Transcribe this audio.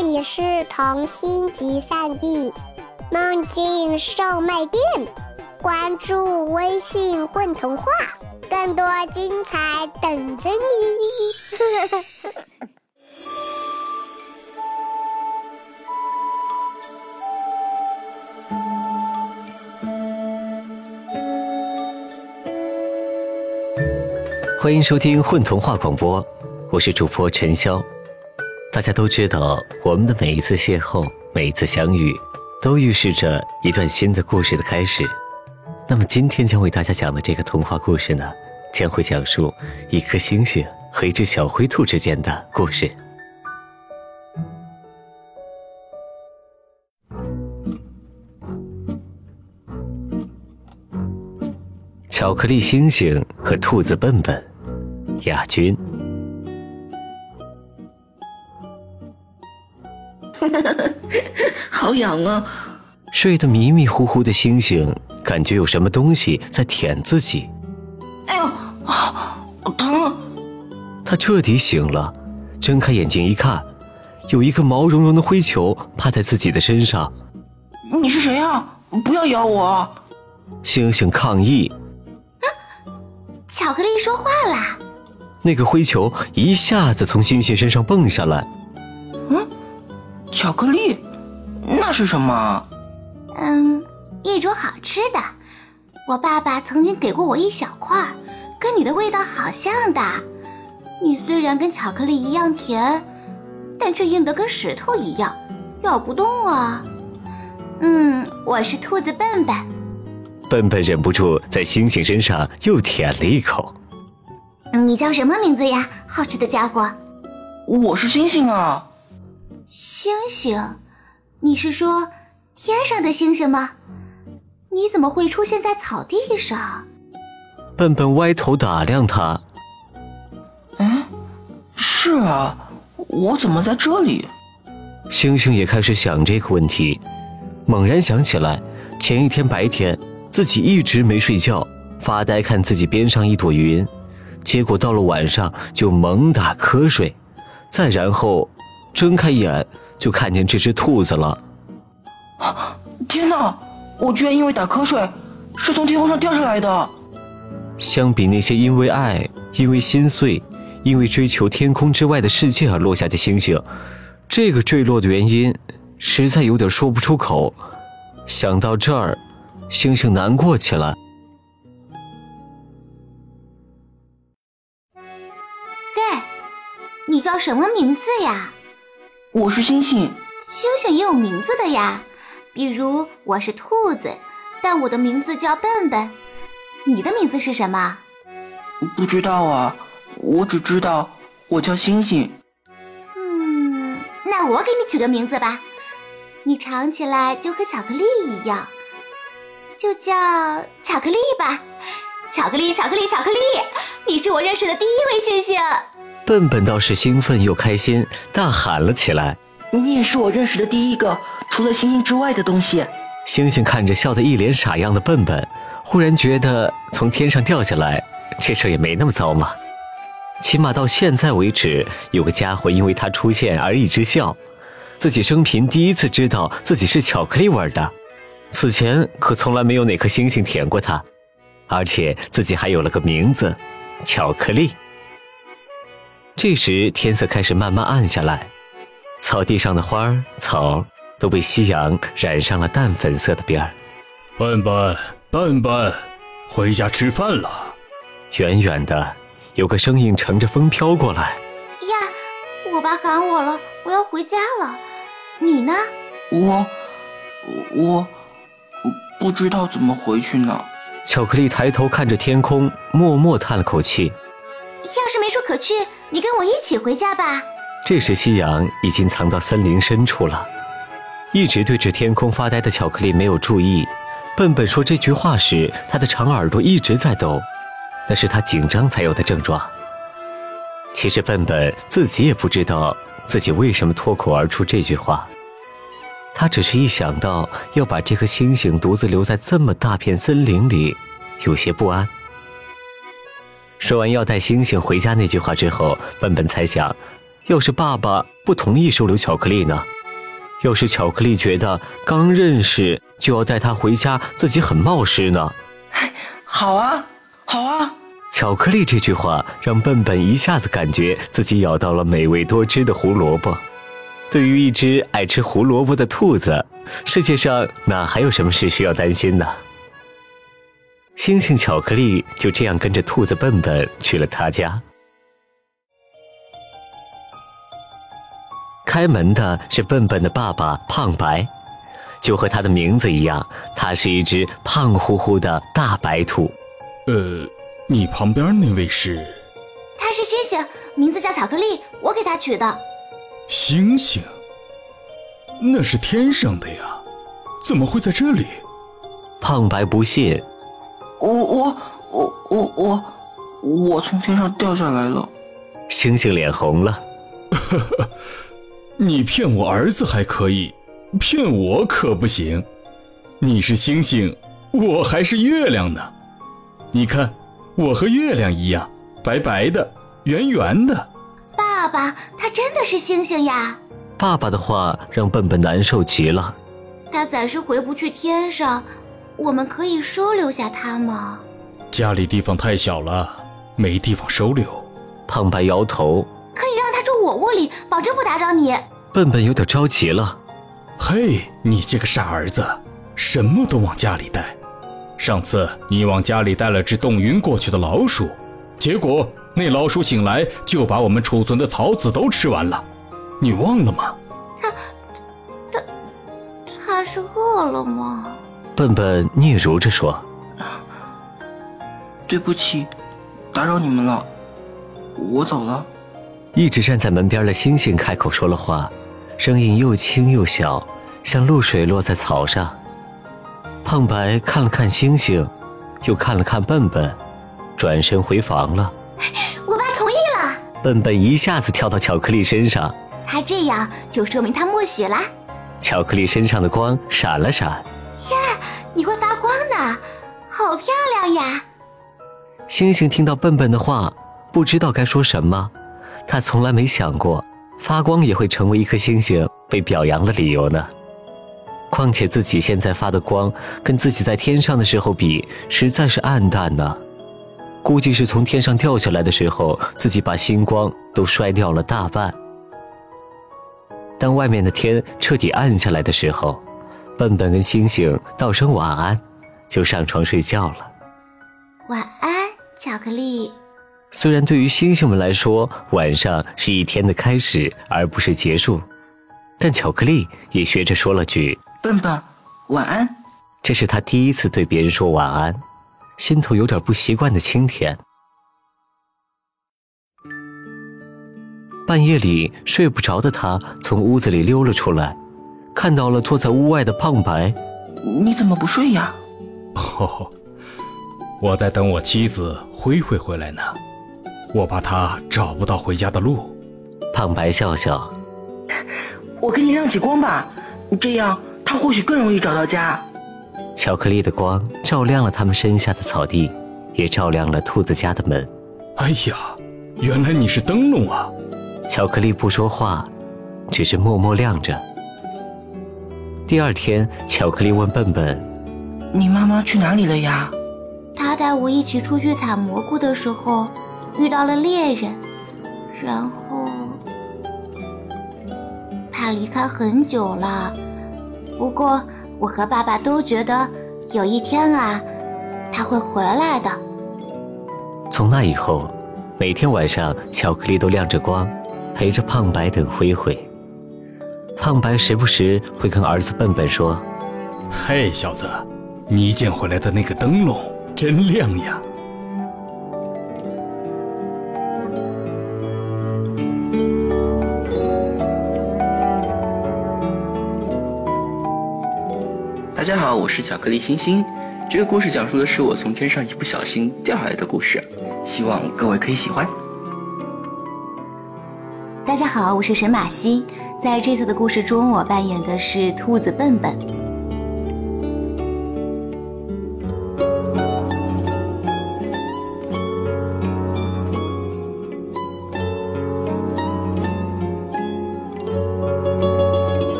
这里是童心集散地梦境售卖店，关注微信“混童话”，更多精彩等着你。欢迎收听混童话广播，我是主播陈潇。大家都知道，我们的每一次邂逅，每一次相遇，都预示着一段新的故事的开始。那么，今天将为大家讲的这个童话故事呢，将会讲述一颗星星和一只小灰兔之间的故事。巧克力星星和兔子笨笨，亚军。好痒啊！睡得迷迷糊糊的星星，感觉有什么东西在舔自己。哎呦，啊，疼！他彻底醒了，睁开眼睛一看，有一个毛茸茸的灰球趴在自己的身上。你是谁啊？不要咬我！星星抗议。巧克力说话了。那个灰球一下子从星星身上蹦下来。嗯，巧克力，那是什么？嗯，一种好吃的。我爸爸曾经给过我一小块，跟你的味道好像的。你虽然跟巧克力一样甜，但却硬得跟石头一样，咬不动啊。嗯，我是兔子笨笨。笨笨忍不住在星星身上又舔了一口。你叫什么名字呀，好吃的家伙？我是星星啊。星星？你是说天上的星星吗？你怎么会出现在草地上？笨笨歪头打量他。嗯，是啊，我怎么在这里？星星也开始想这个问题，猛然想起来，前一天白天自己一直没睡觉，发呆看自己边上一朵云，结果到了晚上就猛打瞌睡，再然后睁开眼就看见这只兔子了。天哪！我居然因为打瞌睡，是从天空上掉下来的。相比那些因为爱、因为心碎、因为追求天空之外的世界而落下的星星，这个坠落的原因实在有点说不出口。想到这儿，星星难过起来。嘿，你叫什么名字呀？我是星星。星星也有名字的呀，比如我是兔子，但我的名字叫笨笨。你的名字是什么？不知道啊，我只知道我叫星星。嗯，那我给你取个名字吧，你尝起来就和巧克力一样，就叫巧克力吧。巧克力，巧克力，巧克力，你是我认识的第一位星星。笨笨倒是兴奋又开心，大喊了起来。你也是我认识的第一个除了星星之外的东西。星星看着笑得一脸傻样的笨笨，忽然觉得从天上掉下来这事也没那么糟嘛。起码到现在为止，有个家伙因为他出现而一直笑。自己生平第一次知道自己是巧克力味的，此前可从来没有哪颗星星舔过他，而且自己还有了个名字——巧克力。这时天色开始慢慢暗下来。草地上的花儿草都被夕阳染上了淡粉色的边儿。笨笨，笨笨，回家吃饭了。远远的，有个声音乘着风飘过来。呀，我爸喊我了，我要回家了。你呢？我，我，不知道怎么回去呢。巧克力抬头看着天空，默默叹了口气。要是没处可去，你跟我一起回家吧。这时，夕阳已经藏到森林深处了。一直对着天空发呆的巧克力没有注意，笨笨说这句话时，他的长耳朵一直在抖，那是他紧张才有的症状。其实，笨笨自己也不知道自己为什么脱口而出这句话，他只是一想到要把这颗星星独自留在这么大片森林里，有些不安。说完要带星星回家那句话之后，笨笨猜想。要是爸爸不同意收留巧克力呢？要是巧克力觉得刚认识就要带他回家，自己很冒失呢？好啊，好啊！巧克力这句话让笨笨一下子感觉自己咬到了美味多汁的胡萝卜。对于一只爱吃胡萝卜的兔子，世界上哪还有什么事需要担心呢？星星巧克力就这样跟着兔子笨笨去了他家。开门的是笨笨的爸爸胖白，就和他的名字一样，他是一只胖乎乎的大白兔。呃，你旁边那位是？他是星星，名字叫巧克力，我给他取的。星星？那是天上的呀，怎么会在这里？胖白不信。我我我我我我从天上掉下来了。星星脸红了。呵呵。你骗我儿子还可以，骗我可不行。你是星星，我还是月亮呢。你看，我和月亮一样，白白的，圆圆的。爸爸，他真的是星星呀！爸爸的话让笨笨难受极了。他暂时回不去天上，我们可以收留下他吗？家里地方太小了，没地方收留。胖白摇头。可以让他住我屋里，保证不打扰你。笨笨有点着急了。嘿，你这个傻儿子，什么都往家里带。上次你往家里带了只冻晕过去的老鼠，结果那老鼠醒来就把我们储存的草籽都吃完了，你忘了吗？他，他，他是饿了吗？笨笨嗫嚅着说：“对不起，打扰你们了，我走了。”一直站在门边的星星开口说了话，声音又轻又小，像露水落在草上。胖白看了看星星，又看了看笨笨，转身回房了。我爸同意了。笨笨一下子跳到巧克力身上，他这样就说明他默许了。巧克力身上的光闪了闪。啊，好漂亮呀！星星听到笨笨的话，不知道该说什么。他从来没想过，发光也会成为一颗星星被表扬的理由呢。况且自己现在发的光，跟自己在天上的时候比，实在是暗淡呢。估计是从天上掉下来的时候，自己把星光都摔掉了大半。当外面的天彻底暗下来的时候，笨笨跟星星道声晚安，就上床睡觉了。晚安，巧克力。虽然对于星星们来说，晚上是一天的开始，而不是结束，但巧克力也学着说了句：“笨笨，晚安。”这是他第一次对别人说晚安，心头有点不习惯的清甜。半夜里睡不着的他从屋子里溜了出来，看到了坐在屋外的胖白。你怎么不睡呀？哦，我在等我妻子灰灰回来呢。我怕她找不到回家的路。胖白笑笑，我给你亮起光吧，这样她或许更容易找到家。巧克力的光照亮了他们身下的草地，也照亮了兔子家的门。哎呀，原来你是灯笼啊！巧克力不说话，只是默默亮着。第二天，巧克力问笨笨：“你妈妈去哪里了呀？”她带我一起出去采蘑菇的时候。遇到了猎人，然后他离开很久了。不过我和爸爸都觉得有一天啊，他会回来的。从那以后，每天晚上巧克力都亮着光，陪着胖白等灰灰。胖白时不时会跟儿子笨笨说：“嘿，小子，你捡回来的那个灯笼真亮呀。”大家好，我是巧克力星星。这个故事讲述的是我从天上一不小心掉下来的故事，希望各位可以喜欢。大家好，我是沈马西，在这次的故事中，我扮演的是兔子笨笨。